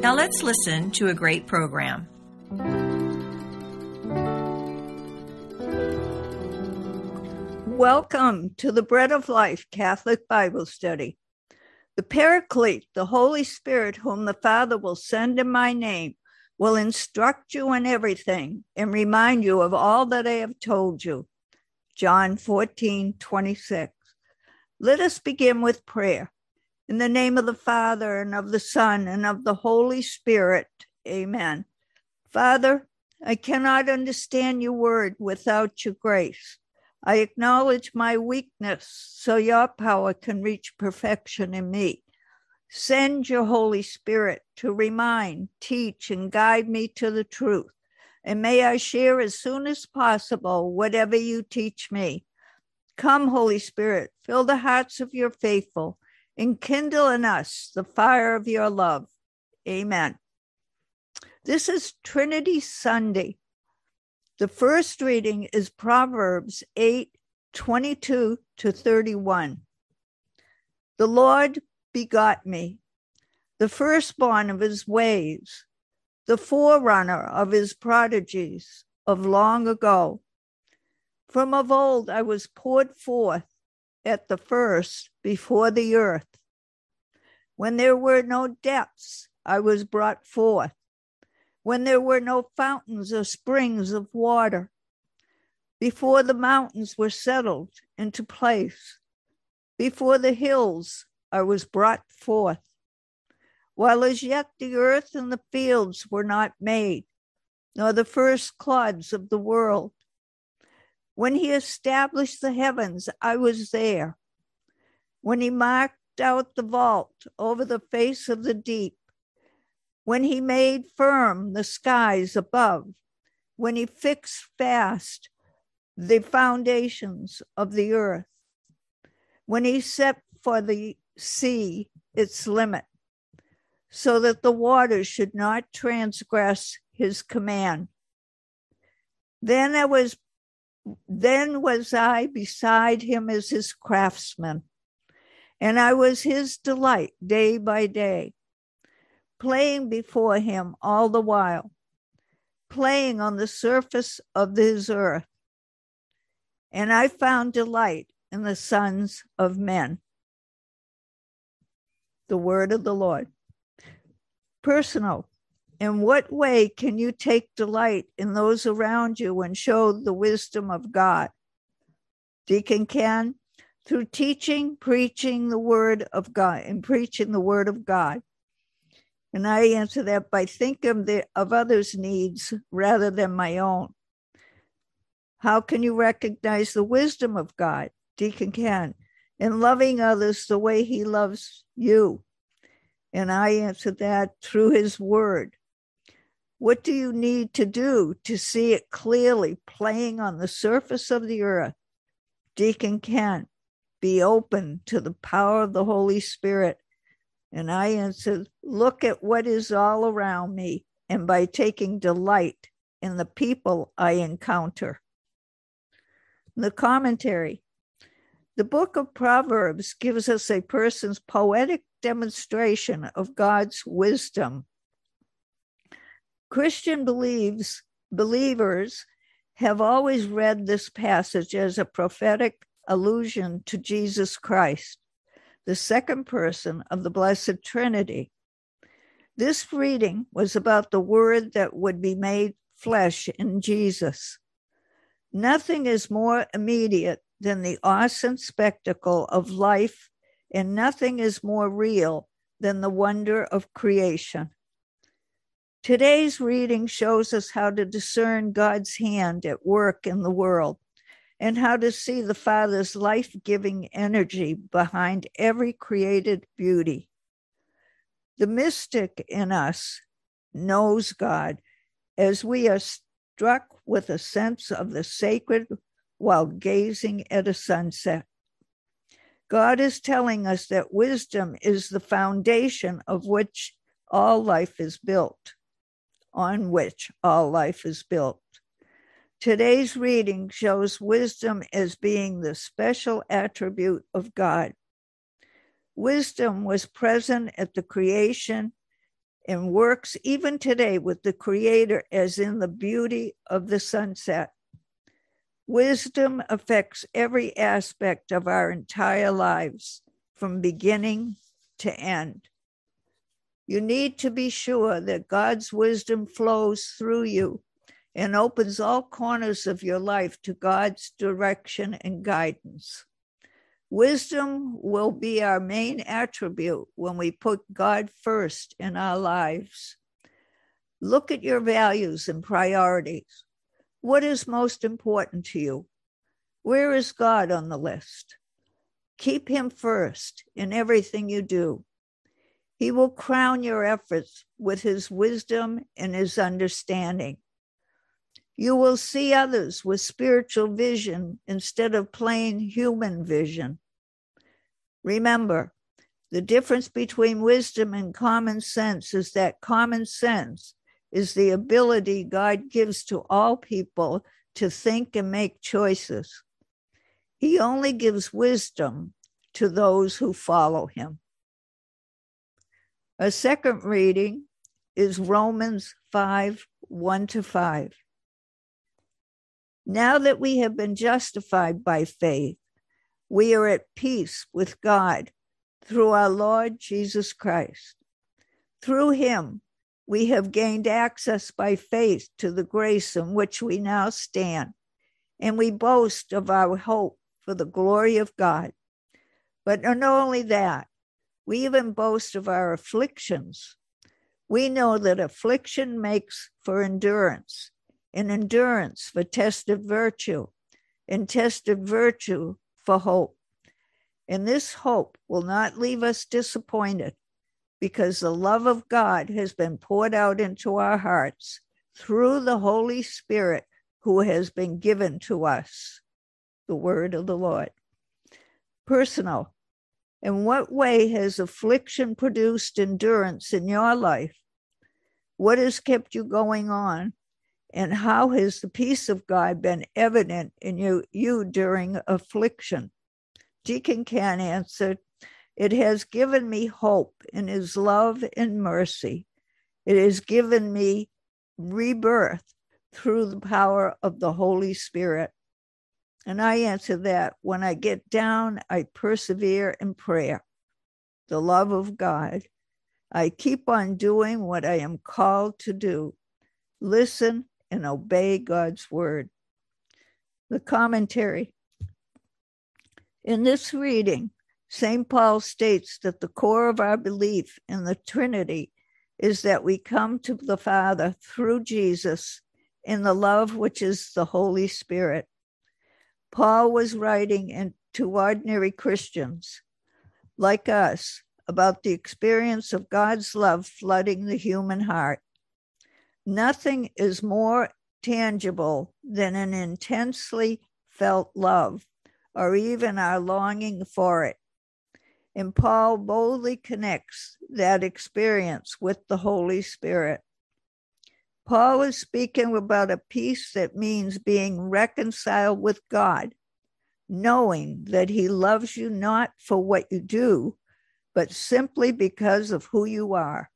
Now let's listen to a great program. Welcome to the Bread of Life Catholic Bible Study. The Paraclete, the Holy Spirit, whom the Father will send in my name, will instruct you in everything and remind you of all that I have told you. John 14, 26. Let us begin with prayer. In the name of the Father, and of the Son, and of the Holy Spirit. Amen. Father, I cannot understand your word without your grace. I acknowledge my weakness so your power can reach perfection in me. Send your Holy Spirit to remind, teach, and guide me to the truth. And may I share as soon as possible whatever you teach me. Come, Holy Spirit, fill the hearts of your faithful Enkindle in us the fire of your love. Amen. This is Trinity Sunday. The first reading is Proverbs 8 22 to 31. The Lord begot me, the firstborn of his ways, the forerunner of his prodigies of long ago. From of old I was poured forth at the first before the earth. When there were no depths, I was brought forth. When there were no fountains or springs of water, before the mountains were settled into place, before the hills, I was brought forth. While as yet the earth and the fields were not made, nor the first clods of the world, when he established the heavens, I was there. When he marked out the vault over the face of the deep, when he made firm the skies above, when he fixed fast the foundations of the earth, when he set for the sea its limit, so that the waters should not transgress his command. Then I was then was I beside him as his craftsman, and I was his delight day by day, playing before him all the while, playing on the surface of his earth. And I found delight in the sons of men. The word of the Lord. Personal in what way can you take delight in those around you and show the wisdom of God? Deacon Ken, through teaching, preaching the word of God, and preaching the word of God. And I answer that by thinking of, the, of others' needs rather than my own. How can you recognize the wisdom of God? Deacon Ken, in loving others the way he loves you. And I answer that through his word. What do you need to do to see it clearly playing on the surface of the earth? Deacon Ken, be open to the power of the Holy Spirit. And I answered, look at what is all around me, and by taking delight in the people I encounter. The commentary The book of Proverbs gives us a person's poetic demonstration of God's wisdom Christian believes believers have always read this passage as a prophetic allusion to Jesus Christ, the second person of the Blessed Trinity. This reading was about the word that would be made flesh in Jesus. Nothing is more immediate than the awesome spectacle of life, and nothing is more real than the wonder of creation. Today's reading shows us how to discern God's hand at work in the world and how to see the Father's life giving energy behind every created beauty. The mystic in us knows God as we are struck with a sense of the sacred while gazing at a sunset. God is telling us that wisdom is the foundation of which all life is built, on which all life is built. Today's reading shows wisdom as being the special attribute of God. Wisdom was present at the creation and works even today with the Creator, as in the beauty of the sunset. Wisdom affects every aspect of our entire lives from beginning to end. You need to be sure that God's wisdom flows through you and opens all corners of your life to God's direction and guidance. Wisdom will be our main attribute when we put God first in our lives. Look at your values and priorities. What is most important to you? Where is God on the list? Keep Him first in everything you do. He will crown your efforts with His wisdom and His understanding. You will see others with spiritual vision instead of plain human vision. Remember, the difference between wisdom and common sense is that common sense is the ability God gives to all people to think and make choices. He only gives wisdom to those who follow him. A second reading is Romans 5 1 to 5. Now that we have been justified by faith, we are at peace with God through our Lord Jesus Christ. Through him, we have gained access by faith to the grace in which we now stand, and we boast of our hope for the glory of God. But not only that, we even boast of our afflictions. We know that affliction makes for endurance, and endurance for tested virtue, and tested virtue for hope. And this hope will not leave us disappointed because the love of God has been poured out into our hearts through the Holy Spirit who has been given to us. The word of the Lord. Personal. In what way has affliction produced endurance in your life? What has kept you going on? And how has the peace of God been evident in you, you during affliction? Deacon Ken answered, it has given me hope in his love and mercy. It has given me rebirth through the power of the Holy Spirit. And I answer that when I get down, I persevere in prayer, the love of God. I keep on doing what I am called to do listen and obey God's word. The commentary. In this reading, St. Paul states that the core of our belief in the Trinity is that we come to the Father through Jesus in the love which is the Holy Spirit. Paul was writing in, to ordinary Christians like us about the experience of God's love flooding the human heart. Nothing is more tangible than an intensely felt love or even our longing for it. And Paul boldly connects that experience with the Holy Spirit. Paul is speaking about a peace that means being reconciled with God, knowing that he loves you not for what you do, but simply because of who you are.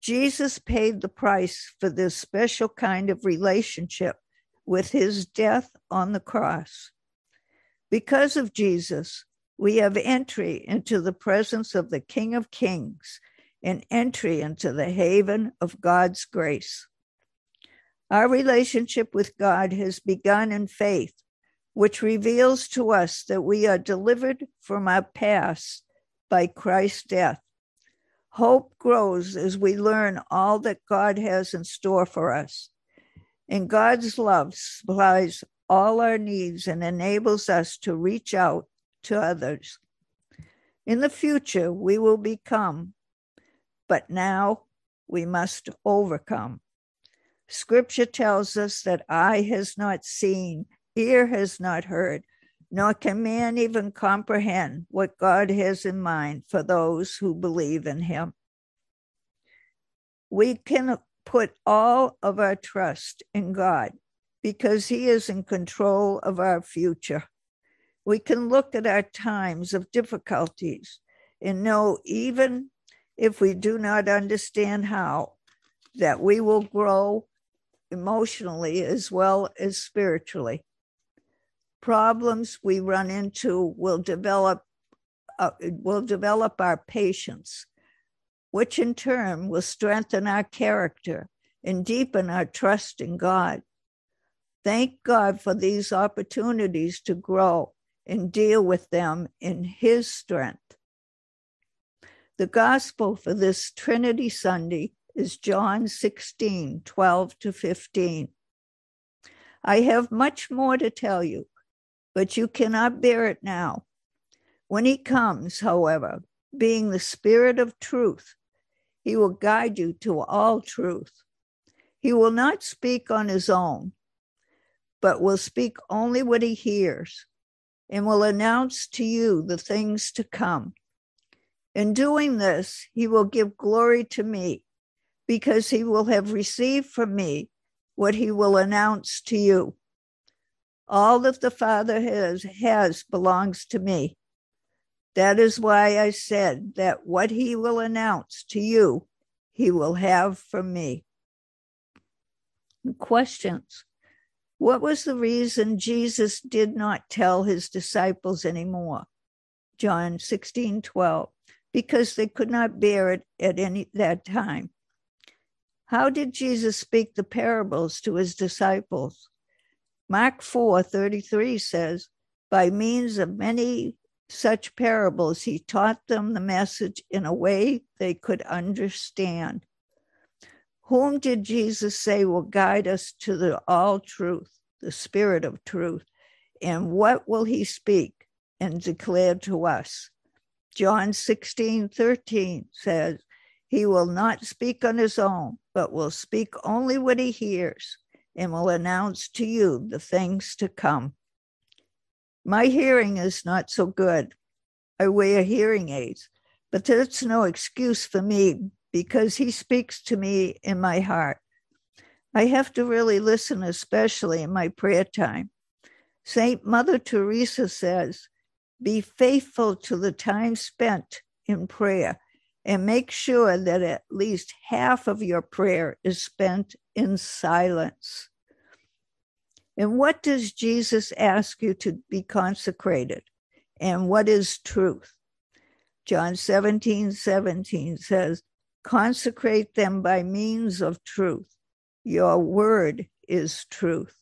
Jesus paid the price for this special kind of relationship with his death on the cross. Because of Jesus, we have entry into the presence of the King of Kings and entry into the haven of God's grace. Our relationship with God has begun in faith, which reveals to us that we are delivered from our past by Christ's death. Hope grows as we learn all that God has in store for us. And God's love supplies all our needs and enables us to reach out to others. In the future, we will become, but now we must overcome. Scripture tells us that eye has not seen, ear has not heard, nor can man even comprehend what God has in mind for those who believe in him. We can put all of our trust in God because he is in control of our future. We can look at our times of difficulties and know, even if we do not understand how, that we will grow emotionally as well as spiritually. Problems we run into will develop uh, will develop our patience, which in turn will strengthen our character and deepen our trust in God. Thank God for these opportunities to grow and deal with them in His strength. The gospel for this Trinity Sunday is John 16 12 to 15. I have much more to tell you, but you cannot bear it now. When he comes, however, being the Spirit of truth, he will guide you to all truth. He will not speak on his own, but will speak only what he hears and will announce to you the things to come. In doing this, he will give glory to me because he will have received from me what he will announce to you. All that the Father has, has belongs to me. That is why I said that what he will announce to you, he will have from me. Questions. What was the reason Jesus did not tell his disciples anymore? John 16, 12. Because they could not bear it at any that time. How did Jesus speak the parables to his disciples? Mark 4 33 says, By means of many such parables, he taught them the message in a way they could understand. Whom did Jesus say will guide us to the all truth, the spirit of truth? And what will he speak and declare to us? John 16 13 says, He will not speak on his own but will speak only what he hears and will announce to you the things to come. My hearing is not so good. I wear hearing aids, but that's no excuse for me because he speaks to me in my heart. I have to really listen, especially in my prayer time. Saint Mother Teresa says, Be faithful to the time spent in prayer and make sure that at least half of your prayer is spent in silence. And what does Jesus ask you to be consecrated? And what is truth? John 17 17 says, Consecrate them by means of truth. Your word is truth.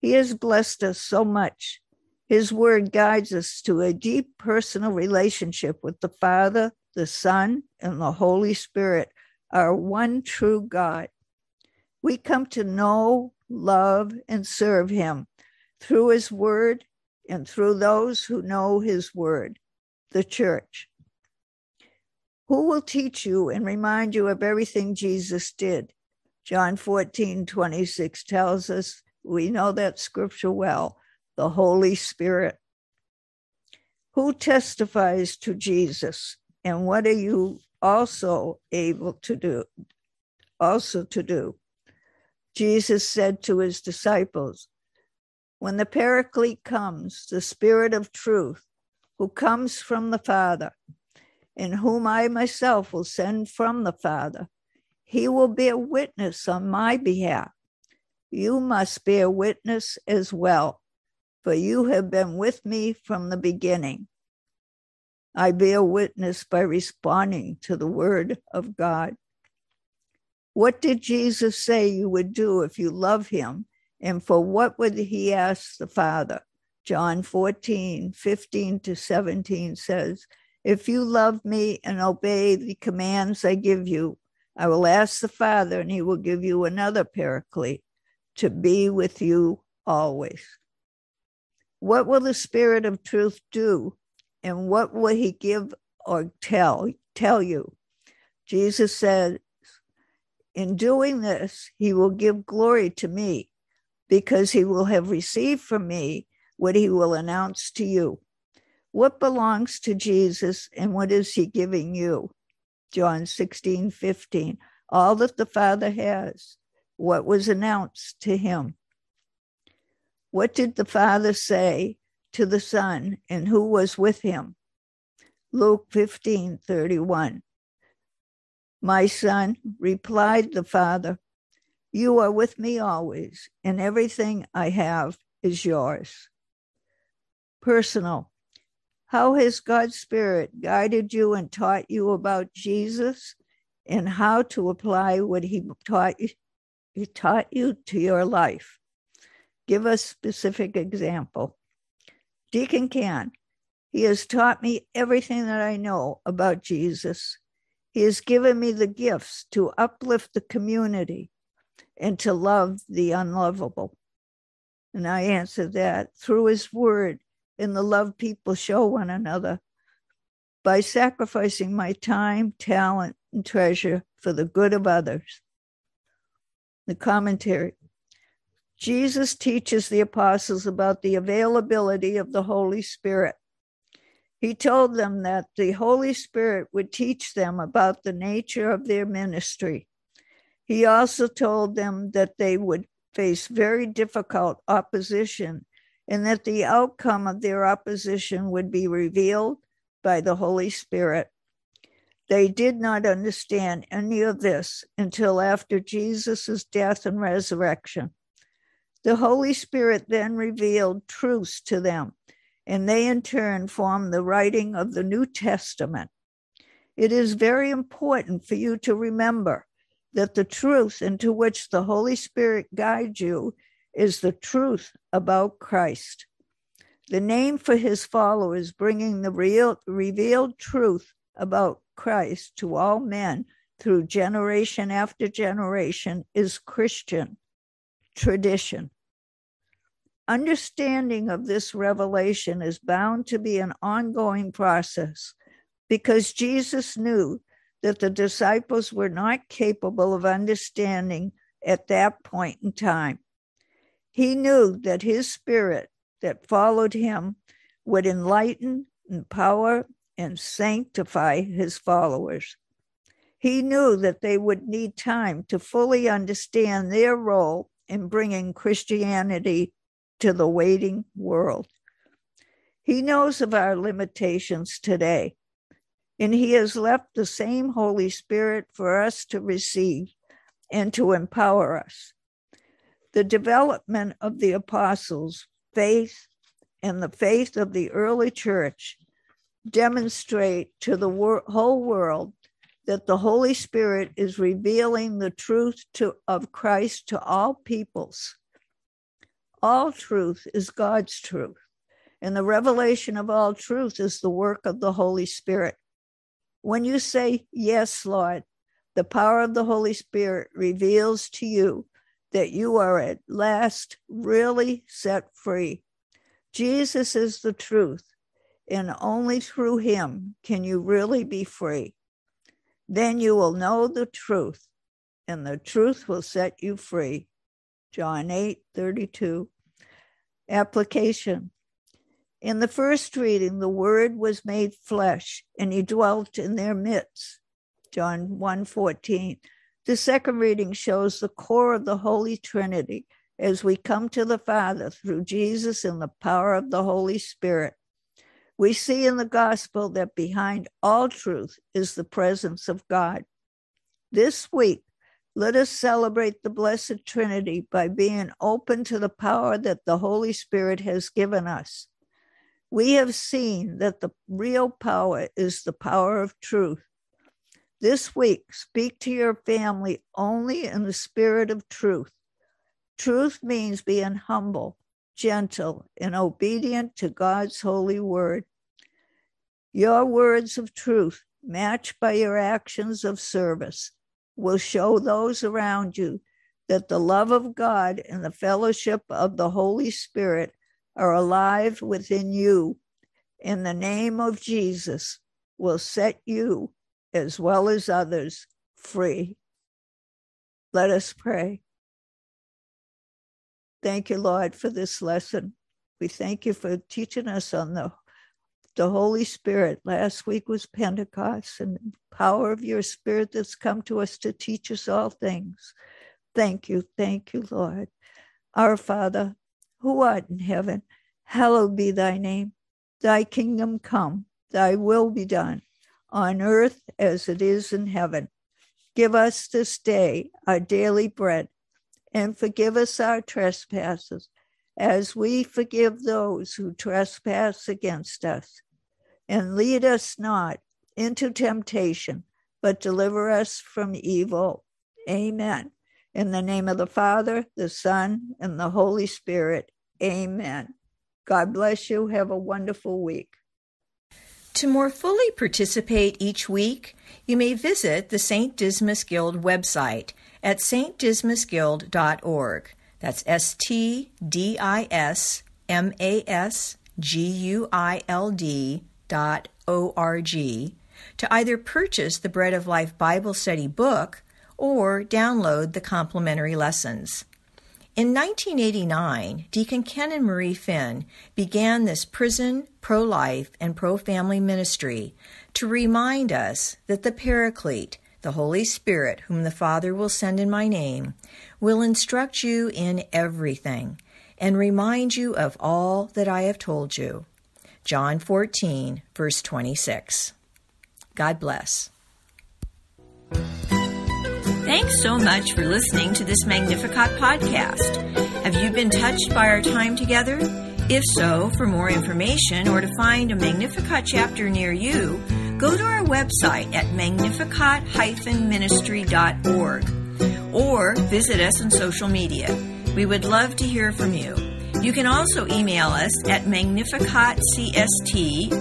He has blessed us so much. His word guides us to a deep personal relationship with the Father, the Son, and the Holy Spirit our one true God. We come to know, love, and serve Him through His Word and through those who know His Word, the church. Who will teach you and remind you of everything Jesus did? John 14, 26 tells us, we know that scripture well, the Holy Spirit. Who testifies to Jesus? And what are you also able to do? Also to do. Jesus said to his disciples, When the Paraclete comes, the Spirit of truth, who comes from the Father, and whom I myself will send from the Father, he will bear witness on my behalf. You must bear witness as well, for you have been with me from the beginning. I bear witness by responding to the word of God. What did Jesus say you would do if you love him? And for what would he ask the Father? John 14, 15 to 17 says, If you love me and obey the commands I give you, I will ask the Father, and he will give you another paraclete to be with you always. What will the Spirit of truth do and what will he give or tell tell you jesus said In doing this, he will give glory to me because he will have received from me what he will announce to you. What belongs to Jesus and what is he giving you? John 16, 15. All that the Father has, what was announced to him. What did the Father say to the Son and who was with him? Luke 15, 31. My son, replied the Father, you are with me always, and everything I have is yours. Personal. How has God's Spirit guided you and taught you about Jesus and how to apply what He taught you, he taught you to your life? Give a specific example. Deacon Ken. He has taught me everything that I know about Jesus. He has given me the gifts to uplift the community and to love the unlovable. And I answer that through his word and the love people show one another by sacrificing my time, talent, and treasure for the good of others. The commentary Jesus teaches the apostles about the availability of the Holy Spirit. He told them that the Holy Spirit would teach them about the nature of their ministry he also told them that they would face very difficult opposition and that the outcome of their opposition would be revealed by the Holy Spirit. They did not understand any of this until after Jesus' death and resurrection. The Holy Spirit then revealed truths to them, and they in turn formed the writing of the New Testament. It is very important for you to remember that the truth into which the Holy Spirit guides you is the truth about Christ. The name for his followers, bringing the real, revealed truth about Christ to all men through generation after generation, is Christian tradition. Understanding of this revelation is bound to be an ongoing process because Jesus knew that the disciples were not capable of understanding at that point in time. He knew that his spirit that followed him would enlighten, empower, and sanctify his followers. He knew that they would need time to fully understand their role in bringing Christianity to the waiting world. He knows of our limitations today and he has left the same Holy Spirit for us to receive and to empower us. The development of the apostles' faith and the faith of the early church demonstrate to the wor- whole world that the Holy Spirit is revealing the truth to, of Christ to all peoples. All truth is God's truth, and the revelation of all truth is the work of the Holy Spirit. When you say, Yes, Lord, the power of the Holy Spirit reveals to you that you are at last really set free. Jesus is the truth, and only through him can you really be free. Then you will know the truth, and the truth will set you free. John 8 32. Application in the first reading, the word was made flesh and he dwelt in their midst. John 1:14. The second reading shows the core of the Holy Trinity as we come to the Father through Jesus in the power of the Holy Spirit. We see in the gospel that behind all truth is the presence of God. This week, let us celebrate the Blessed Trinity by being open to the power that the Holy Spirit has given us. We have seen that the real power is the power of truth. This week, speak to your family only in the spirit of truth. Truth means being humble, gentle, and obedient to God's holy word. Your words of truth, matched by your actions of service, will show those around you that the love of God and the fellowship of the Holy Spirit are alive within you in the name of Jesus will set you as well as others free. Let us pray. Thank you, Lord, for this lesson. We thank you for teaching us on the, the Holy Spirit. Last week was Pentecost and the power of your Spirit that's come to us to teach us all things. Thank you, thank you, Lord. Our Father, who art in heaven, hallowed be thy name. Thy kingdom come, thy will be done, on earth as it is in heaven. Give us this day our daily bread, and forgive us our trespasses, as we forgive those who trespass against us. And lead us not into temptation, but deliver us from evil. Amen. In the name of the Father, the Son, and the Holy Spirit. Amen. God bless you. Have a wonderful week. To more fully participate each week, you may visit the St. Dismas Guild website at stdismasguild.org. That's S T D I S M A S G U I L D dot O R G to either purchase the Bread of Life Bible Study book or download the complimentary lessons. In 1989, Deacon Ken and Marie Finn began this prison, pro life, and pro family ministry to remind us that the Paraclete, the Holy Spirit, whom the Father will send in my name, will instruct you in everything and remind you of all that I have told you. John 14, verse 26. God bless. Thanks so much for listening to this Magnificat podcast. Have you been touched by our time together? If so, for more information or to find a Magnificat chapter near you, go to our website at magnificat-ministry.org or visit us on social media. We would love to hear from you. You can also email us at magnificatcst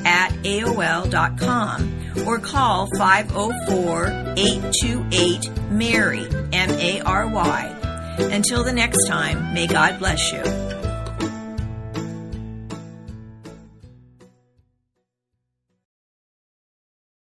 at aol.com or call 504 828 MARY. Until the next time, may God bless you.